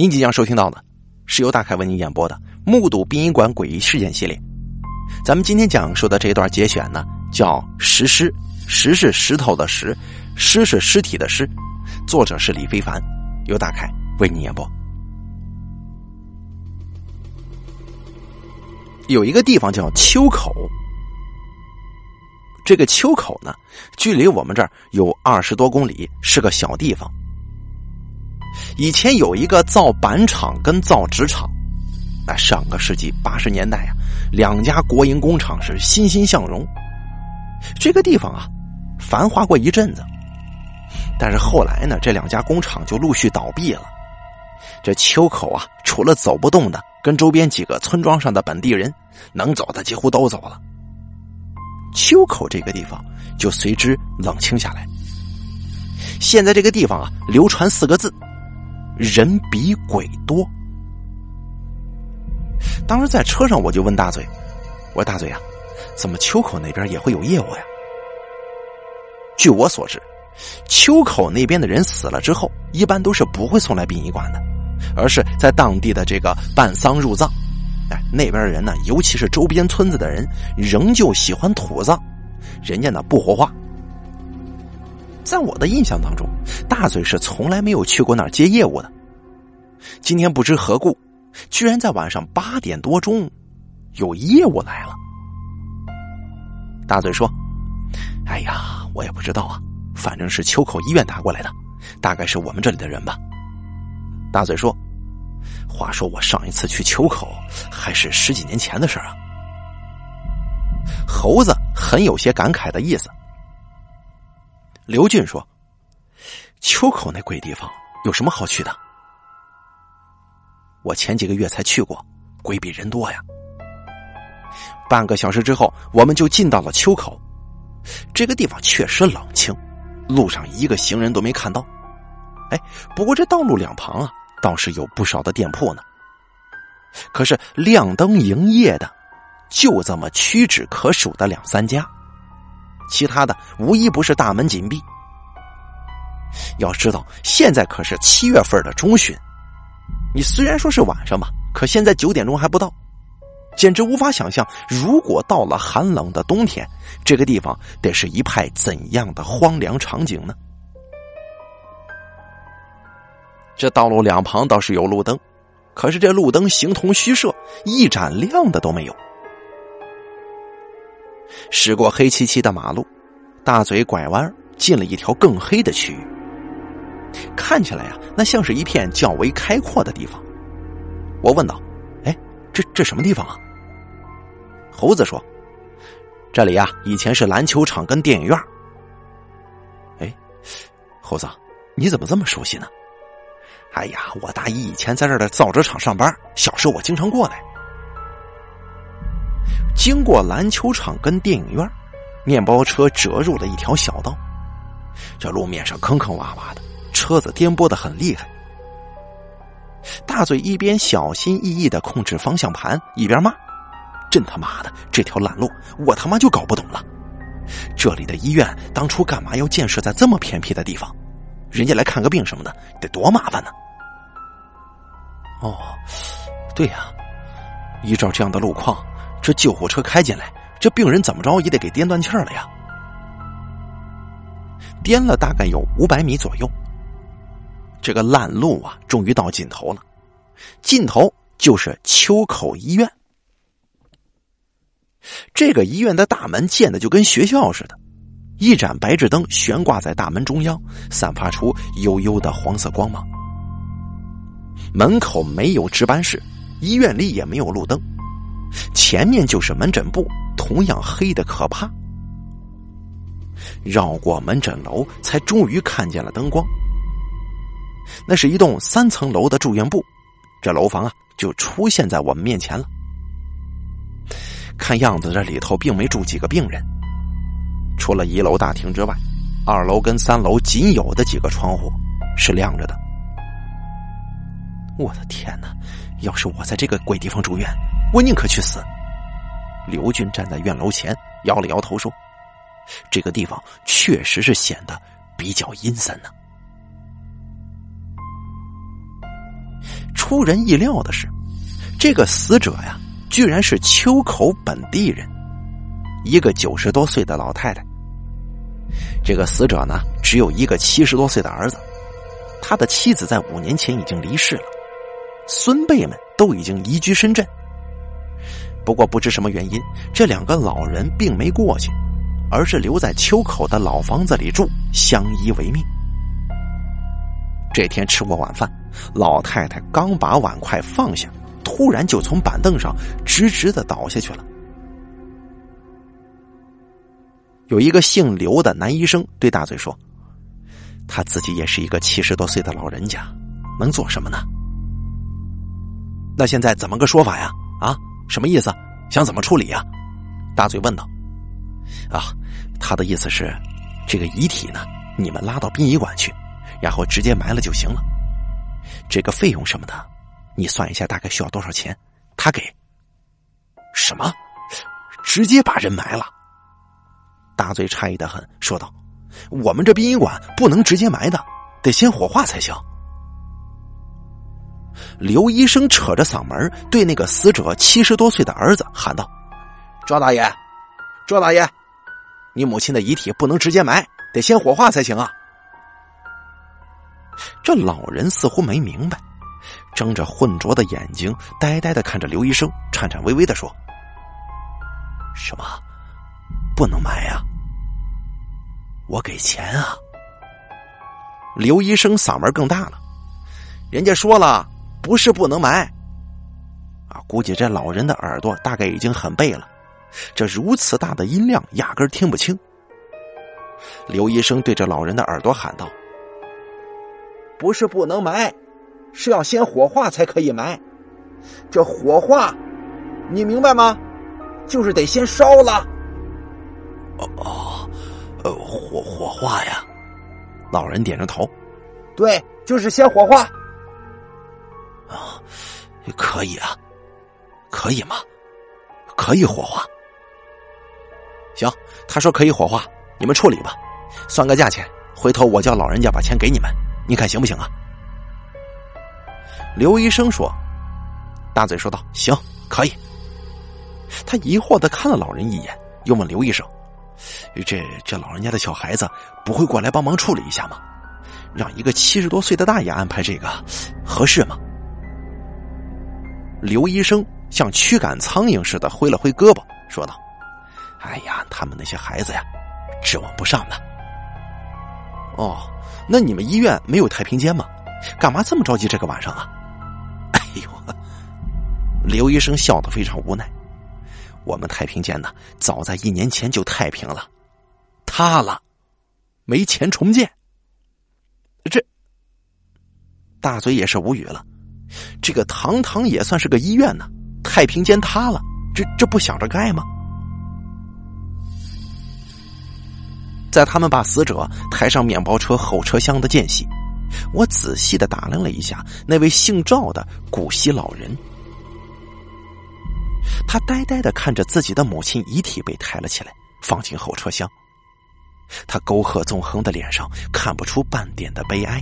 您即将收听到的是由大凯为您演播的《目睹殡仪馆诡异事件》系列。咱们今天讲述的这一段节选呢，叫“石狮”，“石”是石头的“石”，“尸”是尸体的“尸”。作者是李非凡，由大凯为您演播。有一个地方叫秋口，这个秋口呢，距离我们这儿有二十多公里，是个小地方。以前有一个造板厂跟造纸厂，那上个世纪八十年代啊，两家国营工厂是欣欣向荣。这个地方啊，繁华过一阵子，但是后来呢，这两家工厂就陆续倒闭了。这秋口啊，除了走不动的，跟周边几个村庄上的本地人，能走的几乎都走了。秋口这个地方就随之冷清下来。现在这个地方啊，流传四个字。人比鬼多。当时在车上，我就问大嘴：“我说大嘴啊，怎么秋口那边也会有业务呀？”据我所知，秋口那边的人死了之后，一般都是不会送来殡仪馆的，而是在当地的这个办丧入葬。哎，那边的人呢，尤其是周边村子的人，仍旧喜欢土葬，人家呢不火化。在我的印象当中，大嘴是从来没有去过那儿接业务的。今天不知何故，居然在晚上八点多钟有业务来了。大嘴说：“哎呀，我也不知道啊，反正是秋口医院打过来的，大概是我们这里的人吧。”大嘴说：“话说我上一次去秋口还是十几年前的事啊。”猴子很有些感慨的意思。刘俊说：“秋口那鬼地方有什么好去的？我前几个月才去过，鬼比人多呀。”半个小时之后，我们就进到了秋口。这个地方确实冷清，路上一个行人都没看到。哎，不过这道路两旁啊，倒是有不少的店铺呢。可是亮灯营业的，就这么屈指可数的两三家。其他的无一不是大门紧闭。要知道，现在可是七月份的中旬，你虽然说是晚上吧，可现在九点钟还不到，简直无法想象，如果到了寒冷的冬天，这个地方得是一派怎样的荒凉场景呢？这道路两旁倒是有路灯，可是这路灯形同虚设，一盏亮的都没有。驶过黑漆漆的马路，大嘴拐弯进了一条更黑的区域。看起来呀，那像是一片较为开阔的地方。我问道：“哎，这这什么地方啊？”猴子说：“这里呀，以前是篮球场跟电影院。”哎，猴子，你怎么这么熟悉呢？哎呀，我大姨以前在这儿的造纸厂上班，小时候我经常过来。经过篮球场跟电影院，面包车折入了一条小道。这路面上坑坑洼洼的，车子颠簸的很厉害。大嘴一边小心翼翼的控制方向盘，一边骂：“真他妈的，这条烂路，我他妈就搞不懂了！这里的医院当初干嘛要建设在这么偏僻的地方？人家来看个病什么的，得多麻烦呢！”哦，对呀，依照这样的路况。这救护车开进来，这病人怎么着也得给颠断气儿了呀！颠了大概有五百米左右，这个烂路啊，终于到尽头了。尽头就是秋口医院。这个医院的大门建的就跟学校似的，一盏白炽灯悬挂在大门中央，散发出幽幽的黄色光芒。门口没有值班室，医院里也没有路灯。前面就是门诊部，同样黑的可怕。绕过门诊楼，才终于看见了灯光。那是一栋三层楼的住院部，这楼房啊就出现在我们面前了。看样子这里头并没住几个病人，除了一楼大厅之外，二楼跟三楼仅有的几个窗户是亮着的。我的天哪！要是我在这个鬼地方住院，我宁可去死。刘军站在院楼前，摇了摇头说：“这个地方确实是显得比较阴森呢。”出人意料的是，这个死者呀，居然是秋口本地人，一个九十多岁的老太太。这个死者呢，只有一个七十多岁的儿子，他的妻子在五年前已经离世了，孙辈们都已经移居深圳。不过不知什么原因，这两个老人并没过去，而是留在秋口的老房子里住，相依为命。这天吃过晚饭，老太太刚把碗筷放下，突然就从板凳上直直的倒下去了。有一个姓刘的男医生对大嘴说：“他自己也是一个七十多岁的老人家，能做什么呢？那现在怎么个说法呀？啊，什么意思？想怎么处理呀？”大嘴问道。“啊，他的意思是，这个遗体呢，你们拉到殡仪馆去。”然后直接埋了就行了，这个费用什么的，你算一下大概需要多少钱？他给。什么？直接把人埋了？大嘴诧异的很，说道：“我们这殡仪馆不能直接埋的，得先火化才行。”刘医生扯着嗓门对那个死者七十多岁的儿子喊道：“赵大爷，赵大爷，你母亲的遗体不能直接埋，得先火化才行啊！”这老人似乎没明白，睁着浑浊的眼睛，呆呆的看着刘医生，颤颤巍巍的说：“什么？不能埋呀？我给钱啊！”刘医生嗓门更大了：“人家说了，不是不能埋。啊，估计这老人的耳朵大概已经很背了，这如此大的音量，压根听不清。”刘医生对着老人的耳朵喊道。不是不能埋，是要先火化才可以埋。这火化，你明白吗？就是得先烧了。哦哦，呃，火火化呀！老人点着头。对，就是先火化。啊，可以啊，可以吗？可以火化。行，他说可以火化，你们处理吧，算个价钱，回头我叫老人家把钱给你们。你看行不行啊？刘医生说：“大嘴说道，行，可以。”他疑惑的看了老人一眼，又问刘医生：“这这老人家的小孩子不会过来帮忙处理一下吗？让一个七十多岁的大爷安排这个合适吗？”刘医生像驱赶苍蝇似的挥了挥胳膊，说道：“哎呀，他们那些孩子呀，指望不上了。”哦，那你们医院没有太平间吗？干嘛这么着急这个晚上啊？哎呦，刘医生笑得非常无奈。我们太平间呢，早在一年前就太平了，塌了，没钱重建。这大嘴也是无语了。这个堂堂也算是个医院呢，太平间塌了，这这不想着盖吗？在他们把死者抬上面包车后车厢的间隙，我仔细的打量了一下那位姓赵的古稀老人。他呆呆的看着自己的母亲遗体被抬了起来，放进后车厢。他沟壑纵横的脸上看不出半点的悲哀。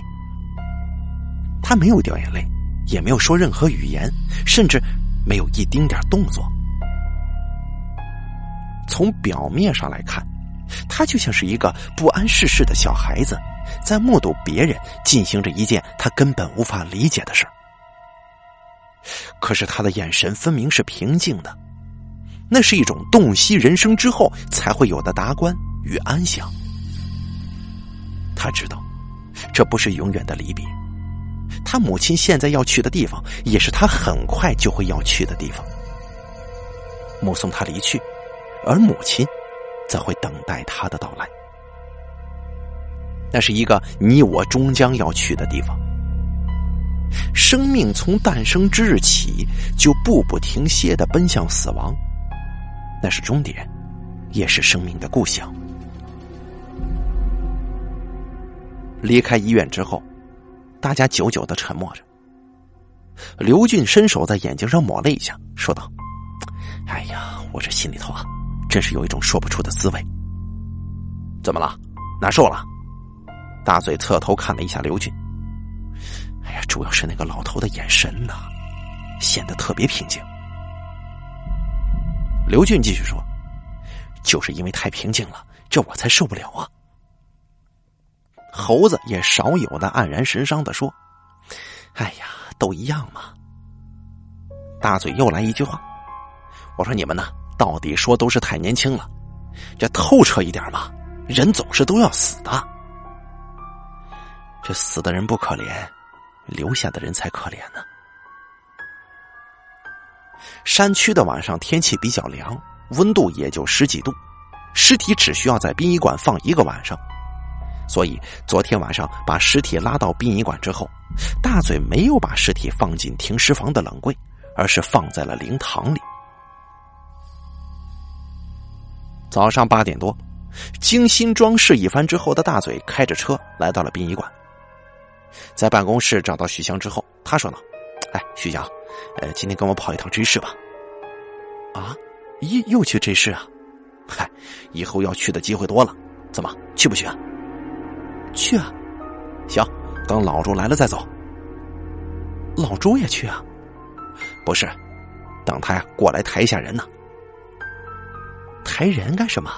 他没有掉眼泪，也没有说任何语言，甚至没有一丁点动作。从表面上来看。他就像是一个不谙世事的小孩子，在目睹别人进行着一件他根本无法理解的事可是他的眼神分明是平静的，那是一种洞悉人生之后才会有的达观与安详。他知道，这不是永远的离别。他母亲现在要去的地方，也是他很快就会要去的地方。目送他离去，而母亲。则会等待他的到来。那是一个你我终将要去的地方。生命从诞生之日起，就步步停歇的奔向死亡，那是终点，也是生命的故乡。离开医院之后，大家久久的沉默着。刘俊伸手在眼睛上抹了一下，说道：“哎呀，我这心里头啊。”真是有一种说不出的滋味。怎么了？难受了？大嘴侧头看了一下刘俊。哎呀，主要是那个老头的眼神呐，显得特别平静。刘俊继续说：“就是因为太平静了，这我才受不了啊。”猴子也少有的黯然神伤的说：“哎呀，都一样嘛。”大嘴又来一句话：“我说你们呢，到底说都是太年轻了，这透彻一点嘛，人总是都要死的。这死的人不可怜，留下的人才可怜呢。”山区的晚上天气比较凉，温度也就十几度，尸体只需要在殡仪馆放一个晚上。所以昨天晚上把尸体拉到殡仪馆之后，大嘴没有把尸体放进停尸房的冷柜，而是放在了灵堂里。早上八点多，精心装饰一番之后的大嘴开着车来到了殡仪馆，在办公室找到徐翔之后，他说呢：“哎，徐翔，呃，今天跟我跑一趟 J 市吧。”啊，又又去 J 市啊？嗨，以后要去的机会多了，怎么去不去啊？去啊，行，等老朱来了再走。老朱也去啊？不是，等他呀过来抬一下人呢。抬人干什么？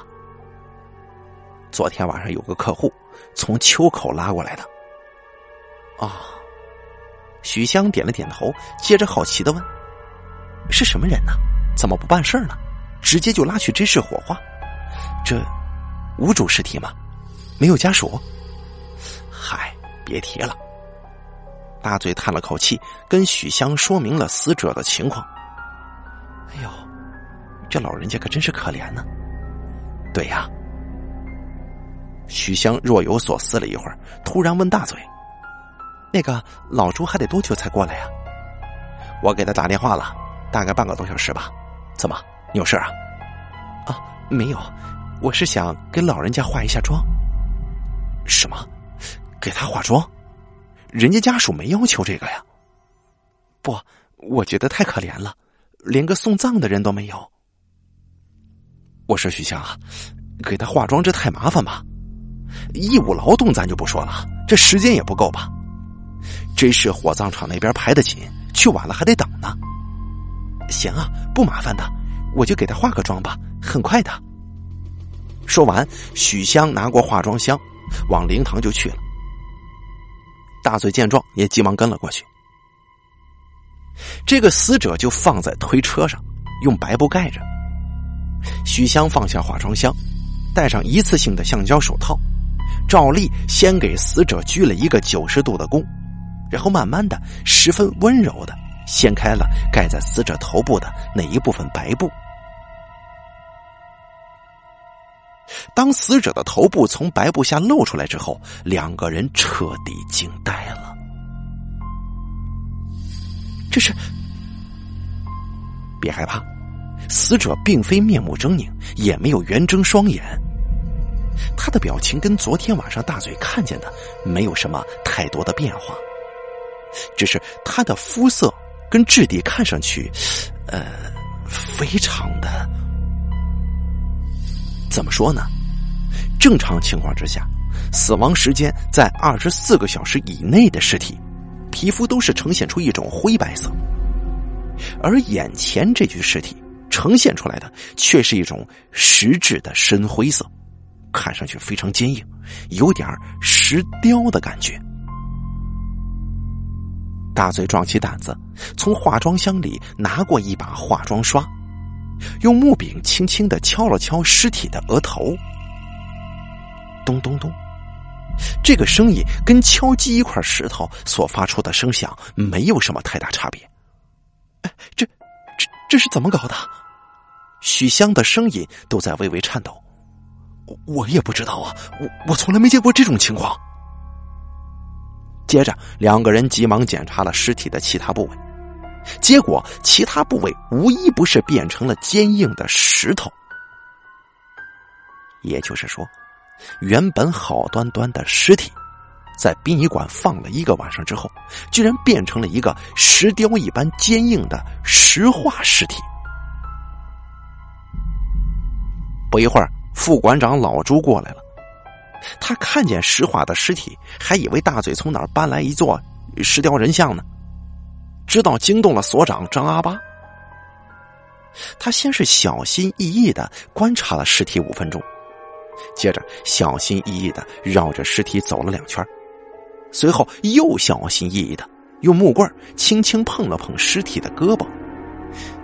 昨天晚上有个客户从秋口拉过来的。啊，许香点了点头，接着好奇的问：“是什么人呢？怎么不办事呢？直接就拉去真市火化？这无主尸体吗？没有家属？”嗨，别提了。大嘴叹了口气，跟许香说明了死者的情况。这老人家可真是可怜呢。对呀。许香若有所思了一会儿，突然问大嘴：“那个老朱还得多久才过来呀？”我给他打电话了，大概半个多小时吧。怎么，你有事啊？啊，没有，我是想给老人家化一下妆。什么？给他化妆，人家家属没要求这个呀。不，我觉得太可怜了，连个送葬的人都没有。我说许香啊，给他化妆这太麻烦吧？义务劳动咱就不说了，这时间也不够吧？真是火葬场那边排的紧，去晚了还得等呢。行啊，不麻烦的，我就给他化个妆吧，很快的。说完，许香拿过化妆箱，往灵堂就去了。大嘴见状，也急忙跟了过去。这个死者就放在推车上，用白布盖着。许香放下化妆箱，戴上一次性的橡胶手套，照例先给死者鞠了一个九十度的躬，然后慢慢的、十分温柔的掀开了盖在死者头部的那一部分白布。当死者的头部从白布下露出来之后，两个人彻底惊呆了。这是？别害怕，死者并非面目狰狞，也没有圆睁双眼。他的表情跟昨天晚上大嘴看见的没有什么太多的变化，只是他的肤色跟质地看上去，呃，非常的。怎么说呢？正常情况之下，死亡时间在二十四个小时以内的尸体，皮肤都是呈现出一种灰白色，而眼前这具尸体呈现出来的却是一种实质的深灰色，看上去非常坚硬，有点石雕的感觉。大嘴壮起胆子，从化妆箱里拿过一把化妆刷。用木柄轻轻的敲了敲尸体的额头，咚咚咚，这个声音跟敲击一块石头所发出的声响没有什么太大差别。哎，这、这、这是怎么搞的？许香的声音都在微微颤抖。我我也不知道啊，我我从来没见过这种情况。接着，两个人急忙检查了尸体的其他部位。结果，其他部位无一不是变成了坚硬的石头。也就是说，原本好端端的尸体，在殡仪馆放了一个晚上之后，居然变成了一个石雕一般坚硬的石化尸体。不一会儿，副馆长老朱过来了，他看见石化的尸体，还以为大嘴从哪儿搬来一座石雕人像呢？直到惊动了所长张阿八。他先是小心翼翼的观察了尸体五分钟，接着小心翼翼的绕着尸体走了两圈，随后又小心翼翼的用木棍轻轻碰了碰尸体的胳膊，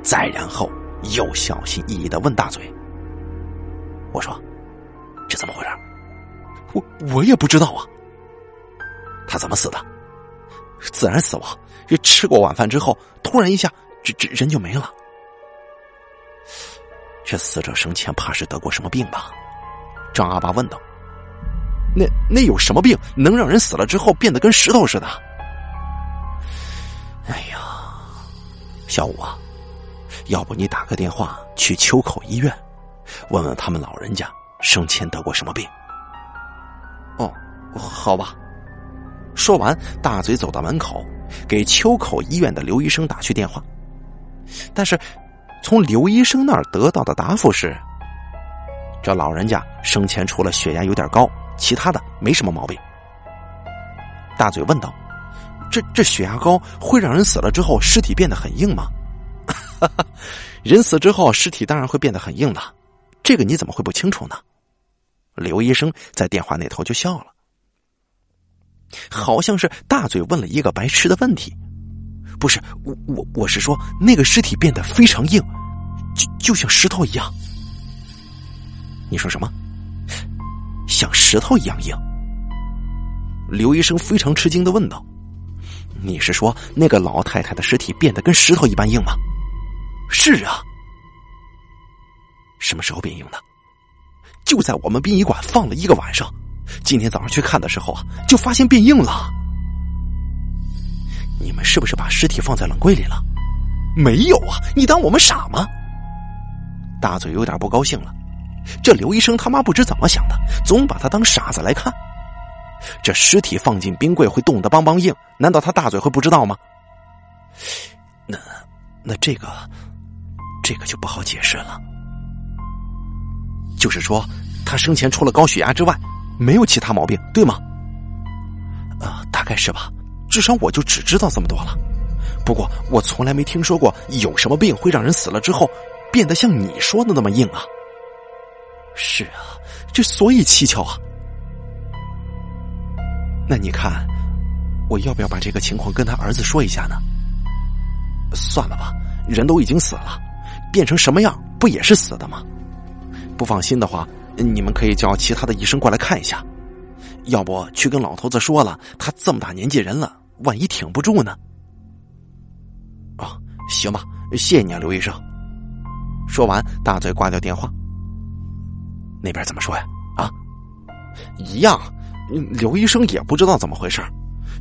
再然后又小心翼翼的问大嘴：“我说，这怎么回事？我我也不知道啊。他怎么死的？自然死亡。这吃过晚饭之后，突然一下，这这人就没了。”这死者生前怕是得过什么病吧？张阿爸问道。那那有什么病能让人死了之后变得跟石头似的？哎呀，小五啊，要不你打个电话去秋口医院，问问他们老人家生前得过什么病？哦，好吧。说完，大嘴走到门口，给秋口医院的刘医生打去电话，但是。从刘医生那儿得到的答复是：这老人家生前除了血压有点高，其他的没什么毛病。大嘴问道：“这这血压高会让人死了之后尸体变得很硬吗？”哈 哈人死之后尸体当然会变得很硬的，这个你怎么会不清楚呢？刘医生在电话那头就笑了，好像是大嘴问了一个白痴的问题。不是我我我是说那个尸体变得非常硬，就就像石头一样。你说什么？像石头一样硬？刘医生非常吃惊的问道：“你是说那个老太太的尸体变得跟石头一般硬吗？”“是啊。”“什么时候变硬的？”“就在我们殡仪馆放了一个晚上，今天早上去看的时候啊，就发现变硬了。”你们是不是把尸体放在冷柜里了？没有啊！你当我们傻吗？大嘴有点不高兴了。这刘医生他妈不知怎么想的，总把他当傻子来看。这尸体放进冰柜会冻得梆梆硬，难道他大嘴会不知道吗？那那这个这个就不好解释了。就是说，他生前除了高血压之外，没有其他毛病，对吗？啊，大概是吧。至少我就只知道这么多了，不过我从来没听说过有什么病会让人死了之后变得像你说的那么硬啊！是啊，这所以蹊跷啊！那你看，我要不要把这个情况跟他儿子说一下呢？算了吧，人都已经死了，变成什么样不也是死的吗？不放心的话，你们可以叫其他的医生过来看一下。要不去跟老头子说了，他这么大年纪人了，万一挺不住呢？啊，行吧，谢谢你啊，刘医生。说完，大嘴挂掉电话。那边怎么说呀？啊，一样。刘医生也不知道怎么回事，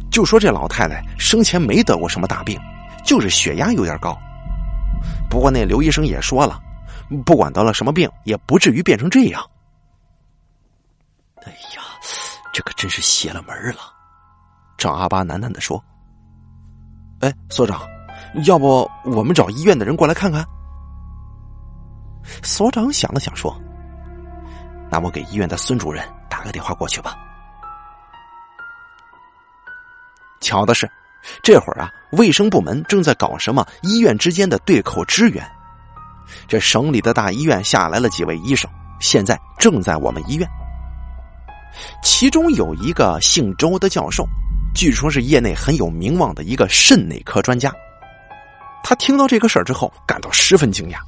就说这老太太生前没得过什么大病，就是血压有点高。不过那刘医生也说了，不管得了什么病，也不至于变成这样。哎呀！这可真是邪了门了，张阿巴喃喃的说：“哎，所长，要不我们找医院的人过来看看？”所长想了想说：“那我给医院的孙主任打个电话过去吧。”巧的是，这会儿啊，卫生部门正在搞什么医院之间的对口支援，这省里的大医院下来了几位医生，现在正在我们医院。其中有一个姓周的教授，据说是业内很有名望的一个肾内科专家。他听到这个事儿之后，感到十分惊讶。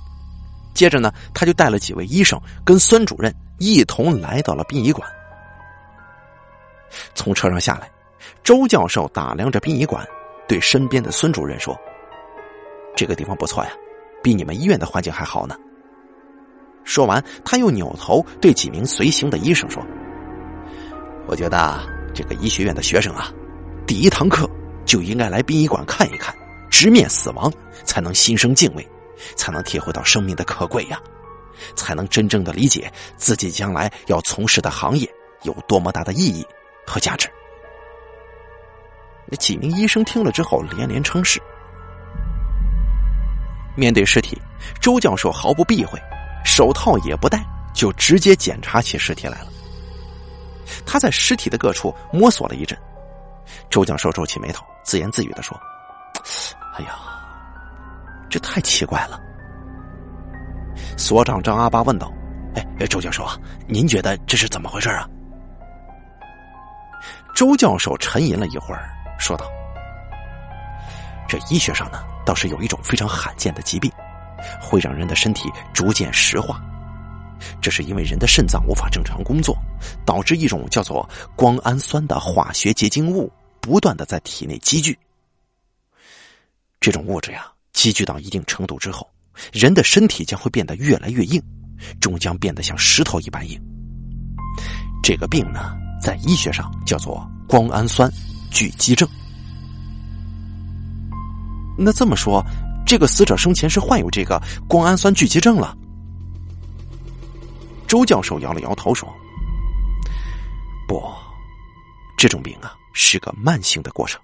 接着呢，他就带了几位医生跟孙主任一同来到了殡仪馆。从车上下来，周教授打量着殡仪馆，对身边的孙主任说：“这个地方不错呀，比你们医院的环境还好呢。”说完，他又扭头对几名随行的医生说。我觉得这个医学院的学生啊，第一堂课就应该来殡仪馆看一看，直面死亡，才能心生敬畏，才能体会到生命的可贵呀，才能真正的理解自己将来要从事的行业有多么大的意义和价值。那几名医生听了之后连连称是。面对尸体，周教授毫不避讳，手套也不戴，就直接检查起尸体来了。他在尸体的各处摸索了一阵，周教授皱起眉头，自言自语的说：“哎呀，这太奇怪了。”所长张阿巴问道：“哎，周教授啊，您觉得这是怎么回事啊？”周教授沉吟了一会儿，说道：“这医学上呢，倒是有一种非常罕见的疾病，会让人的身体逐渐石化。这是因为人的肾脏无法正常工作，导致一种叫做胱氨酸的化学结晶物不断的在体内积聚。这种物质呀，积聚到一定程度之后。”人的身体将会变得越来越硬，终将变得像石头一般硬。这个病呢，在医学上叫做胱氨酸聚集症。那这么说，这个死者生前是患有这个胱氨酸聚集症了？周教授摇了摇头说：“不，这种病啊是个慢性的过程，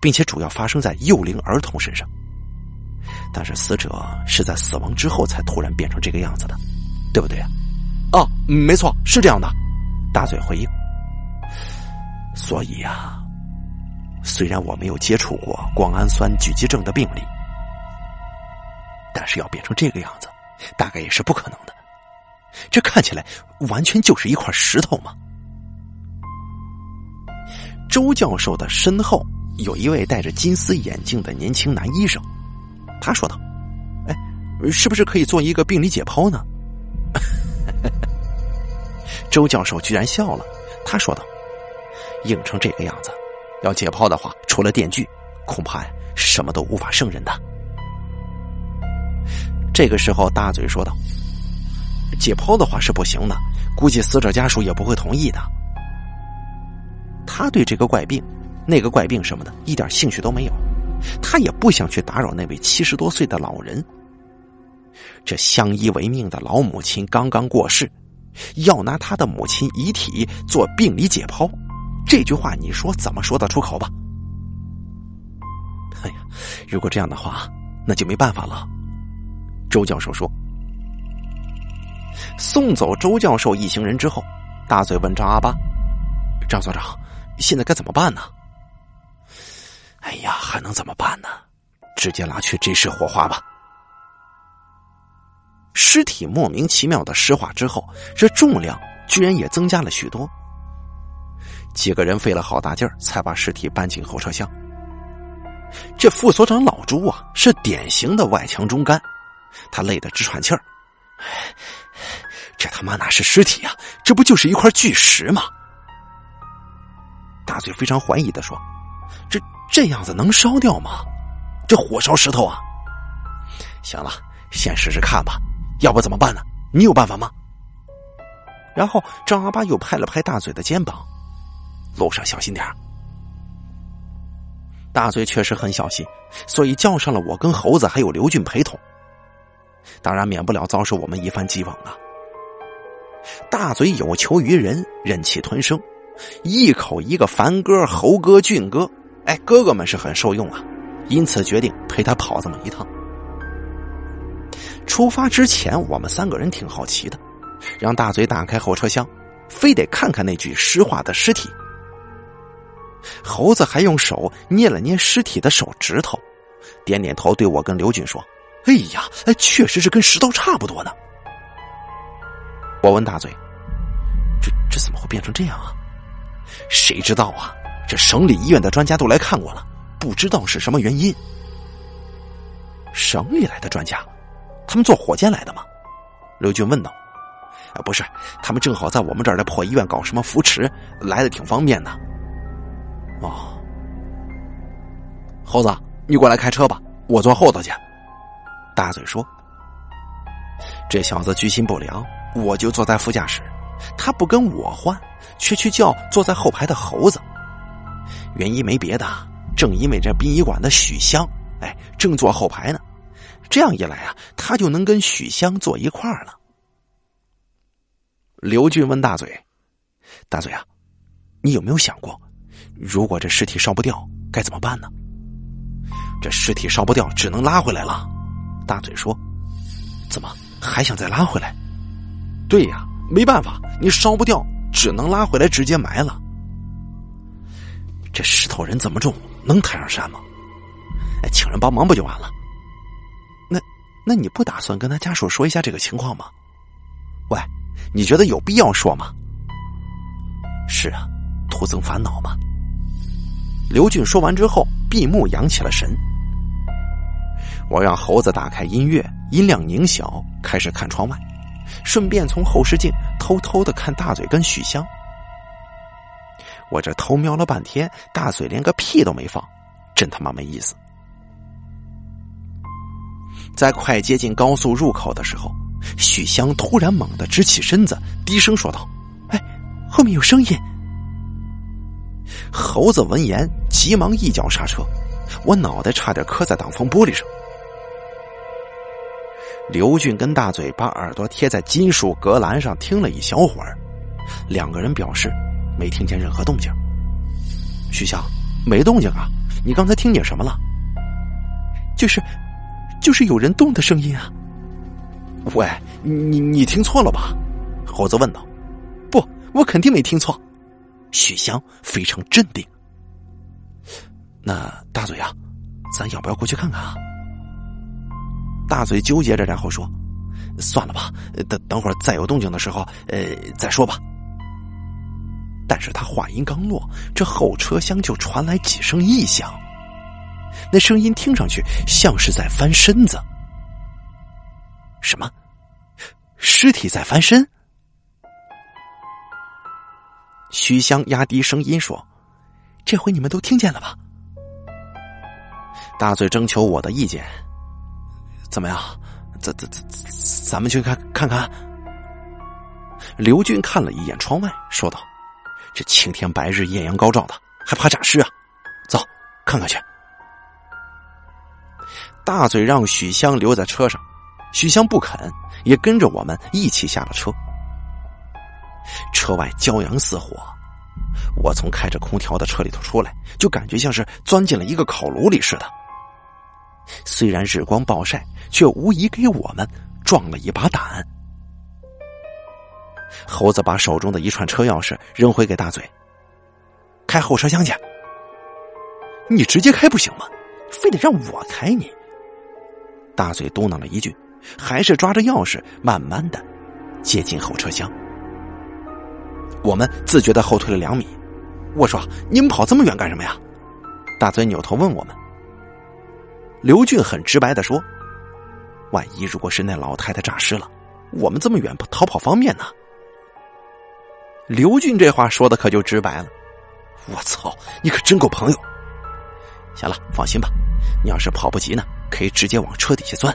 并且主要发生在幼龄儿童身上。”但是死者是在死亡之后才突然变成这个样子的，对不对啊？哦，没错，是这样的。大嘴回应。所以呀，虽然我没有接触过胱氨酸聚集症的病例，但是要变成这个样子，大概也是不可能的。这看起来完全就是一块石头嘛。周教授的身后有一位戴着金丝眼镜的年轻男医生。他说道：“哎，是不是可以做一个病理解剖呢？” 周教授居然笑了。他说道：“硬成这个样子，要解剖的话，除了电锯，恐怕什么都无法胜任的。”这个时候，大嘴说道：“解剖的话是不行的，估计死者家属也不会同意的。”他对这个怪病、那个怪病什么的，一点兴趣都没有。他也不想去打扰那位七十多岁的老人。这相依为命的老母亲刚刚过世，要拿他的母亲遗体做病理解剖，这句话你说怎么说得出口吧？哎呀，如果这样的话，那就没办法了。周教授说。送走周教授一行人之后，大嘴问张阿八：“张所长，现在该怎么办呢？”哎呀，还能怎么办呢？直接拉去这室火化吧。尸体莫名其妙的石化之后，这重量居然也增加了许多。几个人费了好大劲儿，才把尸体搬进后车厢。这副所长老朱啊，是典型的外强中干，他累得直喘气儿。这他妈哪是尸体啊？这不就是一块巨石吗？大嘴非常怀疑的说：“这。”这样子能烧掉吗？这火烧石头啊！行了，先试试看吧。要不怎么办呢？你有办法吗？然后张阿八又拍了拍大嘴的肩膀，路上小心点大嘴确实很小心，所以叫上了我跟猴子还有刘俊陪同。当然免不了遭受我们一番讥讽啊。大嘴有求于人，忍气吞声，一口一个凡哥、猴哥、俊哥。哎，哥哥们是很受用啊，因此决定陪他跑这么一趟。出发之前，我们三个人挺好奇的，让大嘴打开后车厢，非得看看那具石化的尸体。猴子还用手捏了捏尸体的手指头，点点头，对我跟刘俊说：“哎呀，哎，确实是跟石头差不多呢。”我问大嘴：“这这怎么会变成这样啊？”谁知道啊？这省里医院的专家都来看过了，不知道是什么原因。省里来的专家，他们坐火箭来的吗？刘军问道。啊，不是，他们正好在我们这儿的破医院搞什么扶持，来的挺方便的。哦，猴子，你过来开车吧，我坐后头去。大嘴说。这小子居心不良，我就坐在副驾驶，他不跟我换，却去叫坐在后排的猴子。原因没别的，正因为这殡仪馆的许香，哎，正坐后排呢，这样一来啊，他就能跟许香坐一块儿了。刘俊问大嘴：“大嘴啊，你有没有想过，如果这尸体烧不掉，该怎么办呢？”这尸体烧不掉，只能拉回来了。大嘴说：“怎么还想再拉回来？”对呀，没办法，你烧不掉，只能拉回来直接埋了。这石头人怎么重，能抬上山吗？哎，请人帮忙不就完了？那，那你不打算跟他家属说一下这个情况吗？喂，你觉得有必要说吗？是啊，徒增烦恼嘛。刘俊说完之后，闭目养起了神。我让猴子打开音乐，音量拧小，开始看窗外，顺便从后视镜偷偷的看大嘴跟许香。我这偷瞄了半天，大嘴连个屁都没放，真他妈没意思。在快接近高速入口的时候，许香突然猛地直起身子，低声说道：“哎，后面有声音。”猴子闻言，急忙一脚刹车，我脑袋差点磕在挡风玻璃上。刘俊跟大嘴把耳朵贴在金属隔栏上听了一小会儿，两个人表示没听见任何动静。徐翔，没动静啊？你刚才听见什么了？就是，就是有人动的声音啊！喂，你你听错了吧？猴子问道。不，我肯定没听错。许香非常镇定。那大嘴啊，咱要不要过去看看啊？大嘴纠结着，然后说：“算了吧，等等会儿再有动静的时候，呃，再说吧。”但是他话音刚落，这后车厢就传来几声异响，那声音听上去像是在翻身子。什么？尸体在翻身？徐香压低声音说：“这回你们都听见了吧？”大嘴征求我的意见，怎么样？咱咱咱咱们去看看看。刘军看了一眼窗外，说道：“这青天白日、艳阳高照的，还怕诈尸啊？走，看看去。”大嘴让许香留在车上，许香不肯，也跟着我们一起下了车。车外骄阳似火，我从开着空调的车里头出来，就感觉像是钻进了一个烤炉里似的。虽然日光暴晒，却无疑给我们壮了一把胆。猴子把手中的一串车钥匙扔回给大嘴：“开后车厢去。”你直接开不行吗？非得让我开你？大嘴嘟囔了一句，还是抓着钥匙慢慢的接近后车厢。我们自觉的后退了两米。我说：“你们跑这么远干什么呀？”大嘴扭头问我们。刘俊很直白的说：“万一如果是那老太太诈尸了，我们这么远逃跑方便呢？”刘俊这话说的可就直白了。我操，你可真够朋友。行了，放心吧，你要是跑不急呢，可以直接往车底下钻。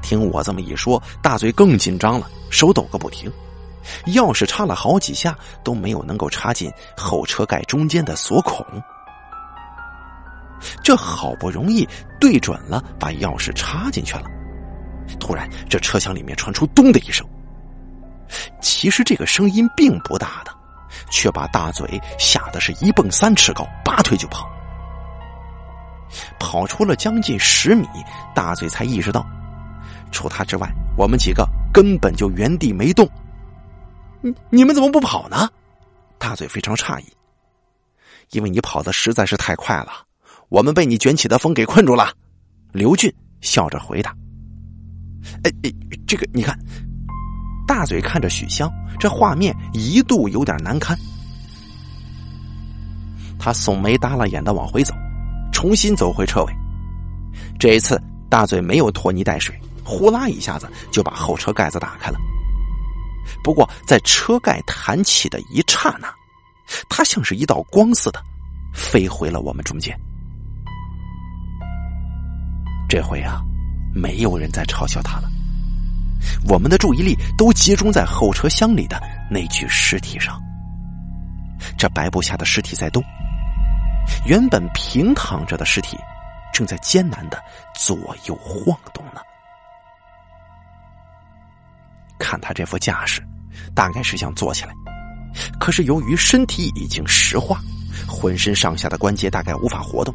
听我这么一说，大嘴更紧张了，手抖个不停。钥匙插了好几下都没有能够插进后车盖中间的锁孔，这好不容易对准了，把钥匙插进去了。突然，这车厢里面传出“咚”的一声，其实这个声音并不大的，却把大嘴吓得是一蹦三尺高，拔腿就跑。跑出了将近十米，大嘴才意识到，除他之外，我们几个根本就原地没动。你你们怎么不跑呢？大嘴非常诧异，因为你跑的实在是太快了，我们被你卷起的风给困住了。刘俊笑着回答：“哎哎，这个你看。”大嘴看着许香，这画面一度有点难堪。他耸眉耷拉眼的往回走，重新走回车尾。这一次，大嘴没有拖泥带水，呼啦一下子就把后车盖子打开了。不过，在车盖弹起的一刹那，它像是一道光似的，飞回了我们中间。这回啊，没有人再嘲笑他了。我们的注意力都集中在后车厢里的那具尸体上。这白布下的尸体在动，原本平躺着的尸体，正在艰难的左右晃动呢。看他这副架势，大概是想坐起来，可是由于身体已经石化，浑身上下的关节大概无法活动，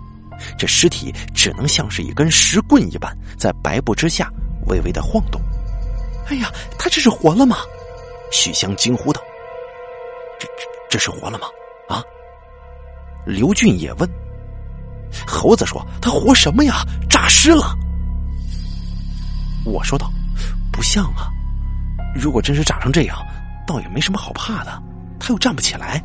这尸体只能像是一根石棍一般，在白布之下微微的晃动。哎呀，他这是活了吗？许香惊呼道：“这这这是活了吗？啊？”刘俊也问。猴子说：“他活什么呀？诈尸了。”我说道：“不像啊，如果真是炸成这样，倒也没什么好怕的。他又站不起来，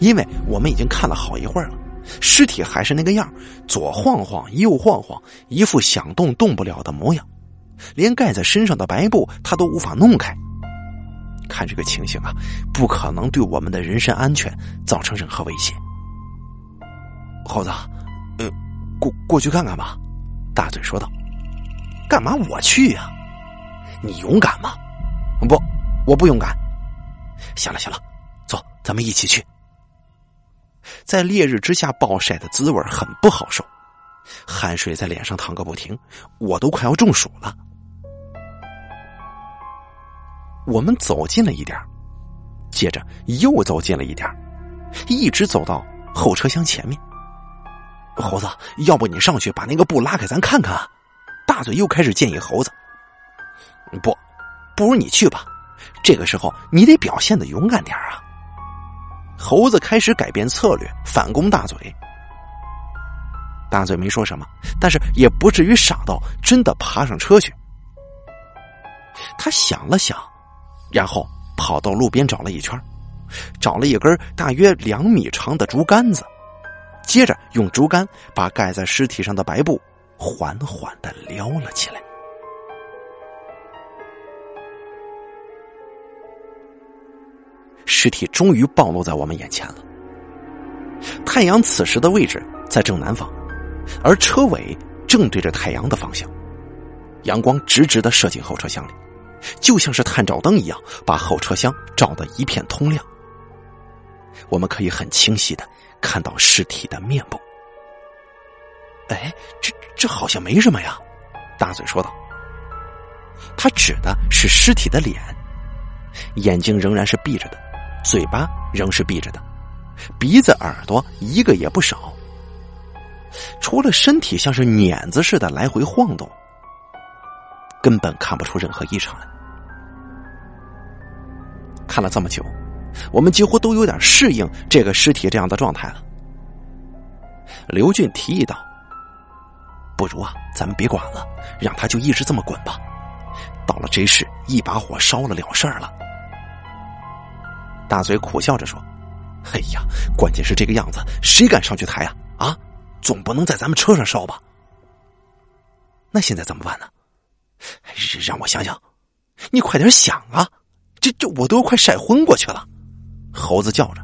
因为我们已经看了好一会儿了，尸体还是那个样，左晃晃，右晃晃，一副想动动不了的模样，连盖在身上的白布他都无法弄开。看这个情形啊，不可能对我们的人身安全造成任何威胁。”猴子，呃，过过去看看吧。”大嘴说道。“干嘛我去呀？你勇敢吗？不，我不勇敢。行了行了，走，咱们一起去。在烈日之下暴晒的滋味很不好受，汗水在脸上淌个不停，我都快要中暑了。我们走近了一点接着又走近了一点一直走到后车厢前面。猴子，要不你上去把那个布拉开，咱看看。大嘴又开始建议猴子：“不，不如你去吧。这个时候你得表现的勇敢点啊。”猴子开始改变策略，反攻大嘴。大嘴没说什么，但是也不至于傻到真的爬上车去。他想了想，然后跑到路边找了一圈，找了一根大约两米长的竹竿子。接着用竹竿把盖在尸体上的白布缓缓的撩了起来。尸体终于暴露在我们眼前了。太阳此时的位置在正南方，而车尾正对着太阳的方向，阳光直直的射进后车厢里，就像是探照灯一样，把后车厢照得一片通亮。我们可以很清晰的。看到尸体的面部，哎，这这好像没什么呀。大嘴说道：“他指的是尸体的脸，眼睛仍然是闭着的，嘴巴仍是闭着的，鼻子、耳朵一个也不少。除了身体像是碾子似的来回晃动，根本看不出任何异常来。看了这么久。”我们几乎都有点适应这个尸体这样的状态了。刘俊提议道：“不如啊，咱们别管了，让他就一直这么滚吧。到了这时，一把火烧了了事儿了。”大嘴苦笑着说：“哎呀，关键是这个样子，谁敢上去抬啊？啊，总不能在咱们车上烧吧？那现在怎么办呢？让我想想，你快点想啊！这这，我都快晒昏过去了。”猴子叫着，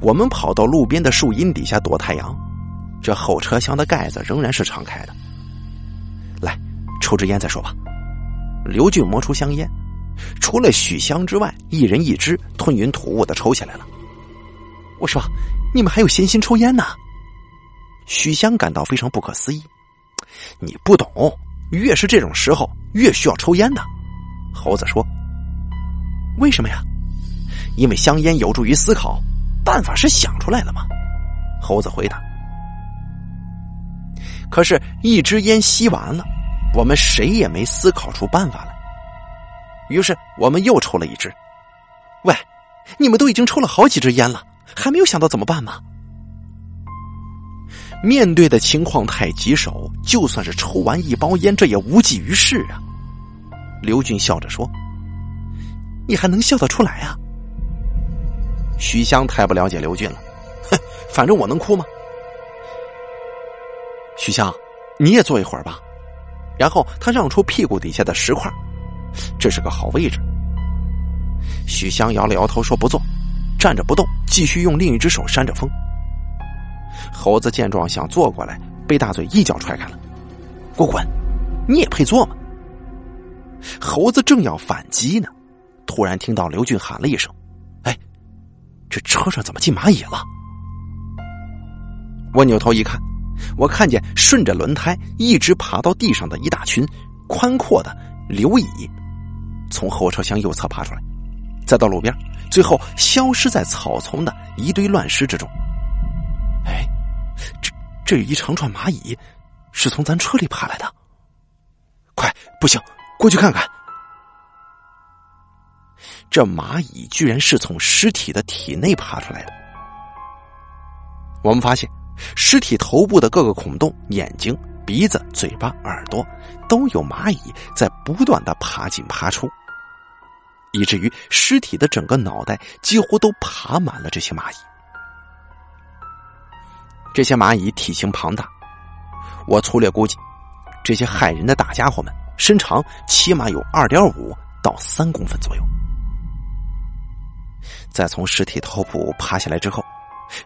我们跑到路边的树荫底下躲太阳。这后车厢的盖子仍然是敞开的。来，抽支烟再说吧。刘俊摸出香烟，除了许香之外，一人一支，吞云吐雾的抽起来了。我说：“你们还有闲心抽烟呢？”许香感到非常不可思议。你不懂，越是这种时候，越需要抽烟的。猴子说：“为什么呀？”因为香烟有助于思考，办法是想出来了吗？猴子回答。可是，一支烟吸完了，我们谁也没思考出办法来。于是，我们又抽了一支。喂，你们都已经抽了好几支烟了，还没有想到怎么办吗？面对的情况太棘手，就算是抽完一包烟，这也无济于事啊。刘俊笑着说：“你还能笑得出来啊？”徐香太不了解刘俊了，哼，反正我能哭吗？徐香，你也坐一会儿吧。然后他让出屁股底下的石块，这是个好位置。许香摇了摇头说不坐，站着不动，继续用另一只手扇着风。猴子见状想坐过来，被大嘴一脚踹开了。给我滚！你也配坐吗？猴子正要反击呢，突然听到刘俊喊了一声。哎这车上怎么进蚂蚁了？我扭头一看，我看见顺着轮胎一直爬到地上的一大群宽阔的流蚁，从后车厢右侧爬出来，再到路边，最后消失在草丛的一堆乱石之中。哎，这这一长串蚂蚁是从咱车里爬来的。快，不行，过去看看。这蚂蚁居然是从尸体的体内爬出来的，我们发现尸体头部的各个孔洞、眼睛、鼻子、嘴巴、耳朵都有蚂蚁在不断的爬进爬出，以至于尸体的整个脑袋几乎都爬满了这些蚂蚁。这些蚂蚁体型庞大，我粗略估计，这些害人的大家伙们身长起码有二点五到三公分左右。在从尸体头部爬下来之后，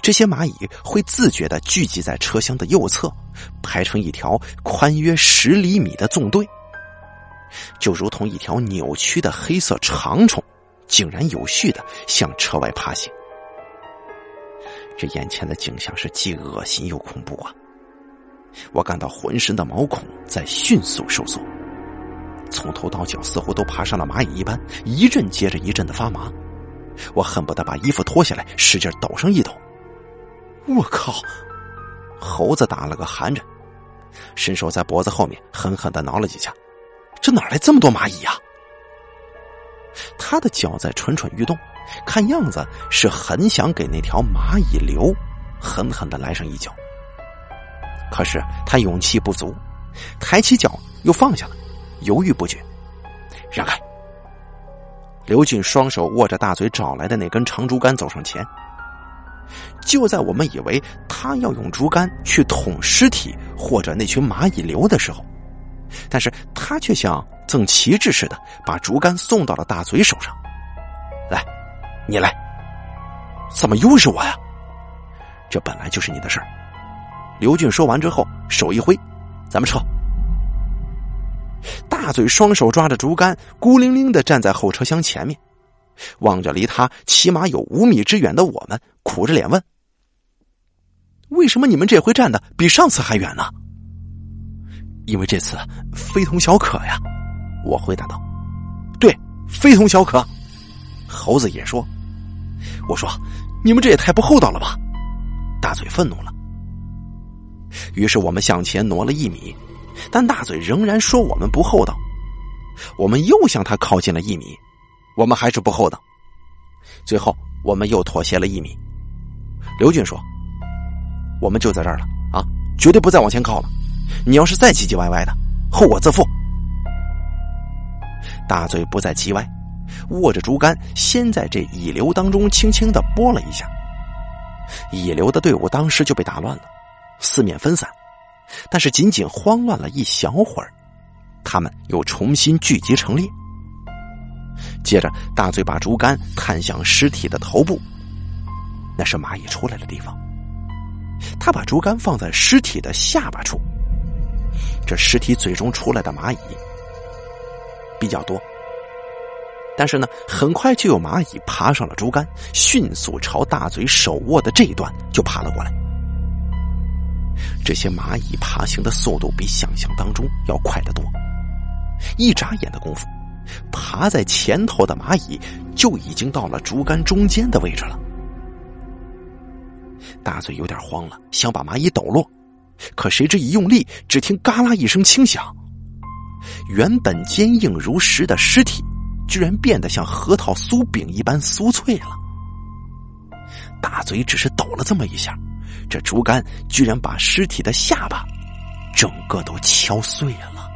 这些蚂蚁会自觉的聚集在车厢的右侧，排成一条宽约十厘米的纵队，就如同一条扭曲的黑色长虫，井然有序的向车外爬行。这眼前的景象是既恶心又恐怖啊！我感到浑身的毛孔在迅速收缩，从头到脚似乎都爬上了蚂蚁一般，一阵接着一阵的发麻。我恨不得把衣服脱下来，使劲抖上一抖。我靠！猴子打了个寒颤，伸手在脖子后面狠狠的挠了几下。这哪来这么多蚂蚁呀？他的脚在蠢蠢欲动。看样子是很想给那条蚂蚁流狠狠的来上一脚，可是他勇气不足，抬起脚又放下了，犹豫不决。让开！刘俊双手握着大嘴找来的那根长竹竿走上前。就在我们以为他要用竹竿去捅尸体或者那群蚂蚁流的时候，但是他却像赠旗帜似的把竹竿送到了大嘴手上。来。你来，怎么又是我呀？这本来就是你的事儿。刘俊说完之后，手一挥，咱们撤。大嘴双手抓着竹竿，孤零零的站在后车厢前面，望着离他起码有五米之远的我们，苦着脸问：“为什么你们这回站的比上次还远呢？”因为这次非同小可呀，我回答道：“对，非同小可。”猴子也说。我说：“你们这也太不厚道了吧！”大嘴愤怒了。于是我们向前挪了一米，但大嘴仍然说我们不厚道。我们又向他靠近了一米，我们还是不厚道。最后我们又妥协了一米。刘俊说：“我们就在这儿了啊，绝对不再往前靠了。你要是再唧唧歪歪的，后果自负。”大嘴不再叽歪。握着竹竿，先在这蚁流当中轻轻的拨了一下，蚁流的队伍当时就被打乱了，四面分散。但是仅仅慌乱了一小会儿，他们又重新聚集成列。接着，大嘴把竹竿探向尸体的头部，那是蚂蚁出来的地方。他把竹竿放在尸体的下巴处，这尸体嘴中出来的蚂蚁比较多。但是呢，很快就有蚂蚁爬上了竹竿，迅速朝大嘴手握的这一段就爬了过来。这些蚂蚁爬行的速度比想象当中要快得多，一眨眼的功夫，爬在前头的蚂蚁就已经到了竹竿中间的位置了。大嘴有点慌了，想把蚂蚁抖落，可谁知一用力，只听“嘎啦”一声轻响，原本坚硬如石的尸体。居然变得像核桃酥饼一般酥脆了。大嘴只是抖了这么一下，这竹竿居然把尸体的下巴整个都敲碎了。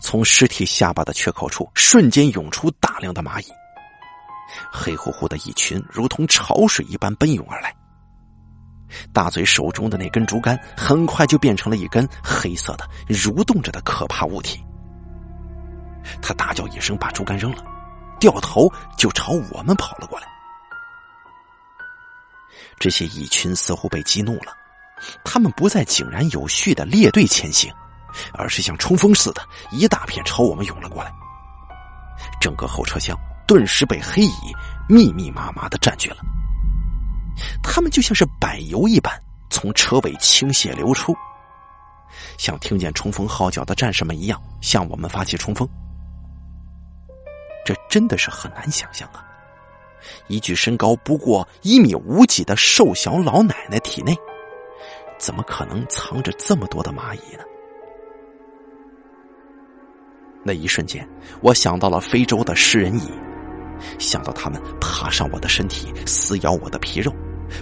从尸体下巴的缺口处瞬间涌出大量的蚂蚁，黑乎乎的一群，如同潮水一般奔涌而来。大嘴手中的那根竹竿很快就变成了一根黑色的、蠕动着的可怕物体。他大叫一声，把竹竿扔了，掉头就朝我们跑了过来。这些蚁群似乎被激怒了，他们不再井然有序的列队前行，而是像冲锋似的，一大片朝我们涌了过来。整个后车厢顿时被黑蚁密密麻麻的占据了。他们就像是柏油一般从车尾倾泻流出，像听见冲锋号角的战士们一样向我们发起冲锋。这真的是很难想象啊！一具身高不过一米五几的瘦小老奶奶体内，怎么可能藏着这么多的蚂蚁呢？那一瞬间，我想到了非洲的食人蚁，想到他们爬上我的身体，撕咬我的皮肉，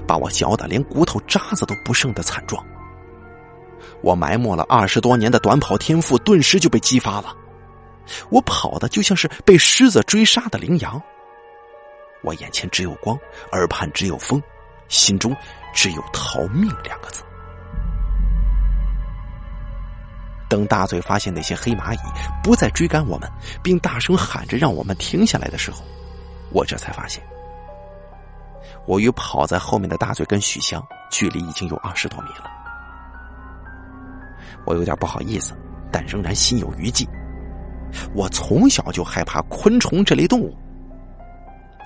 把我嚼得连骨头渣子都不剩的惨状，我埋没了二十多年的短跑天赋顿时就被激发了。我跑的就像是被狮子追杀的羚羊。我眼前只有光，耳畔只有风，心中只有逃命两个字。等大嘴发现那些黑蚂蚁不再追赶我们，并大声喊着让我们停下来的时候，我这才发现，我与跑在后面的大嘴跟许香距离已经有二十多米了。我有点不好意思，但仍然心有余悸。我从小就害怕昆虫这类动物。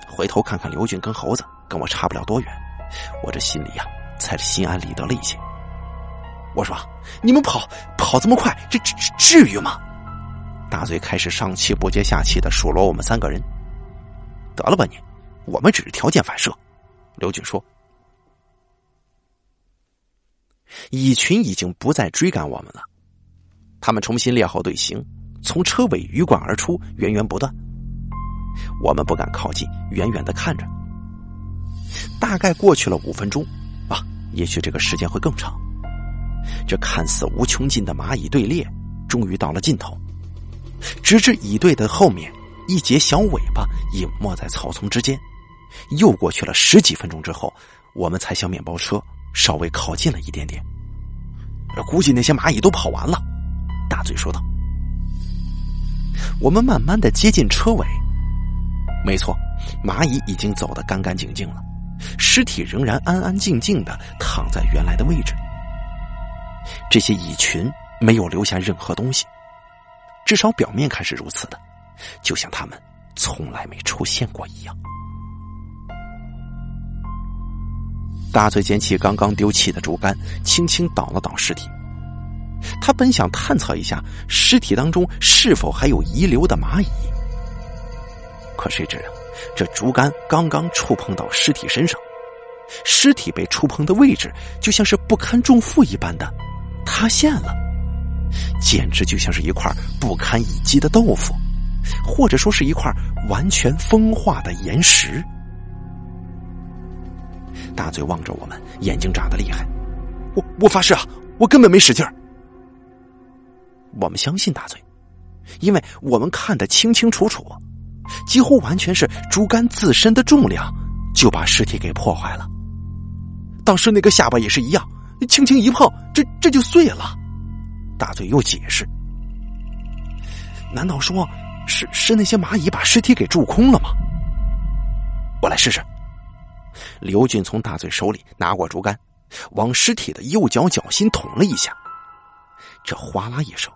回头看看刘俊跟猴子，跟我差不了多远，我这心里呀才心安理得了一些。我说：“你们跑跑这么快，这这至于吗？”大嘴开始上气不接下气的数落我们三个人。得了吧你，我们只是条件反射。刘俊说：“蚁群已经不再追赶我们了，他们重新列好队形，从车尾鱼贯而出，源源不断。我们不敢靠近，远远的看着。大概过去了五分钟，啊，也许这个时间会更长。”这看似无穷尽的蚂蚁队列，终于到了尽头。直至蚁队的后面一截小尾巴隐没在草丛之间，又过去了十几分钟之后，我们才向面包车稍微靠近了一点点。估计那些蚂蚁都跑完了，大嘴说道。我们慢慢的接近车尾，没错，蚂蚁已经走得干干净净了，尸体仍然安安静静的躺在原来的位置。这些蚁群没有留下任何东西，至少表面看是如此的，就像他们从来没出现过一样。大嘴捡起刚刚丢弃的竹竿，轻轻捣了捣尸体。他本想探测一下尸体当中是否还有遗留的蚂蚁，可谁知，这竹竿刚刚触碰到尸体身上，尸体被触碰的位置就像是不堪重负一般的。塌陷了，简直就像是一块不堪一击的豆腐，或者说是一块完全风化的岩石。大嘴望着我们，眼睛眨得厉害。我我发誓啊，我根本没使劲儿。我们相信大嘴，因为我们看得清清楚楚，几乎完全是竹竿自身的重量就把尸体给破坏了。当时那个下巴也是一样。轻轻一碰，这这就碎了。大嘴又解释：“难道说是是那些蚂蚁把尸体给蛀空了吗？”我来试试。刘俊从大嘴手里拿过竹竿，往尸体的右脚脚心捅了一下，这哗啦一声，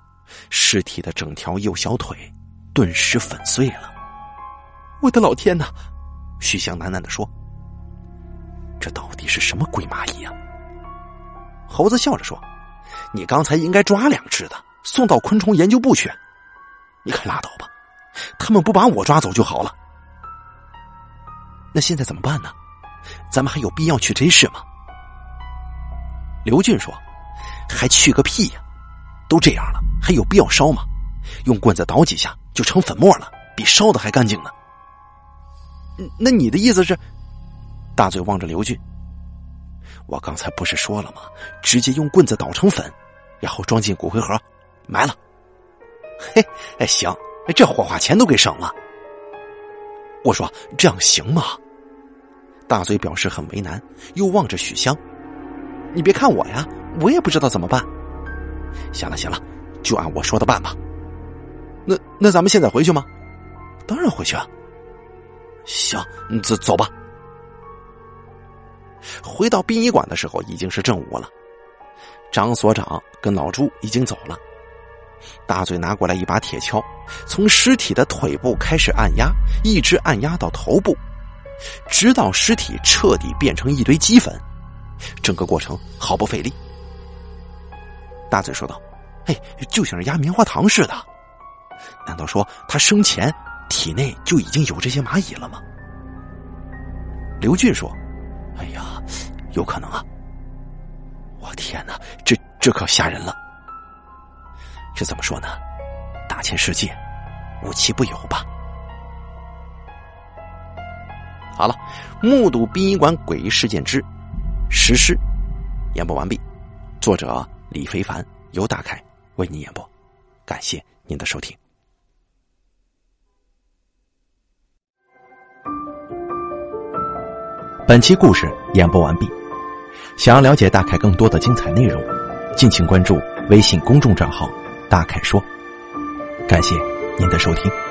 尸体的整条右小腿顿时粉碎了。我的老天哪！徐翔喃喃的说：“这到底是什么鬼蚂蚁呀？”猴子笑着说：“你刚才应该抓两只的，送到昆虫研究部去。你可拉倒吧，他们不把我抓走就好了。那现在怎么办呢？咱们还有必要去真市吗？”刘俊说：“还去个屁呀！都这样了，还有必要烧吗？用棍子捣几下就成粉末了，比烧的还干净呢。”那你的意思是？大嘴望着刘俊。我刚才不是说了吗？直接用棍子捣成粉，然后装进骨灰盒，埋了。嘿，哎，行，这火化钱都给省了。我说这样行吗？大嘴表示很为难，又望着许香：“你别看我呀，我也不知道怎么办。”行了行了，就按我说的办吧。那那咱们现在回去吗？当然回去啊。行，走走吧。回到殡仪馆的时候，已经是正午了。张所长跟老朱已经走了。大嘴拿过来一把铁锹，从尸体的腿部开始按压，一直按压到头部，直到尸体彻底变成一堆鸡粉。整个过程毫不费力。大嘴说道：“哎，就像是压棉花糖似的。难道说他生前体内就已经有这些蚂蚁了吗？”刘俊说。哎呀，有可能啊！我天哪，这这可吓人了。这怎么说呢？大千世界，无奇不有吧。好了，目睹殡仪馆诡异事件之实施演播完毕。作者李非凡，由大凯为您演播，感谢您的收听。本期故事演播完毕。想要了解大凯更多的精彩内容，敬请关注微信公众账号“大凯说”。感谢您的收听。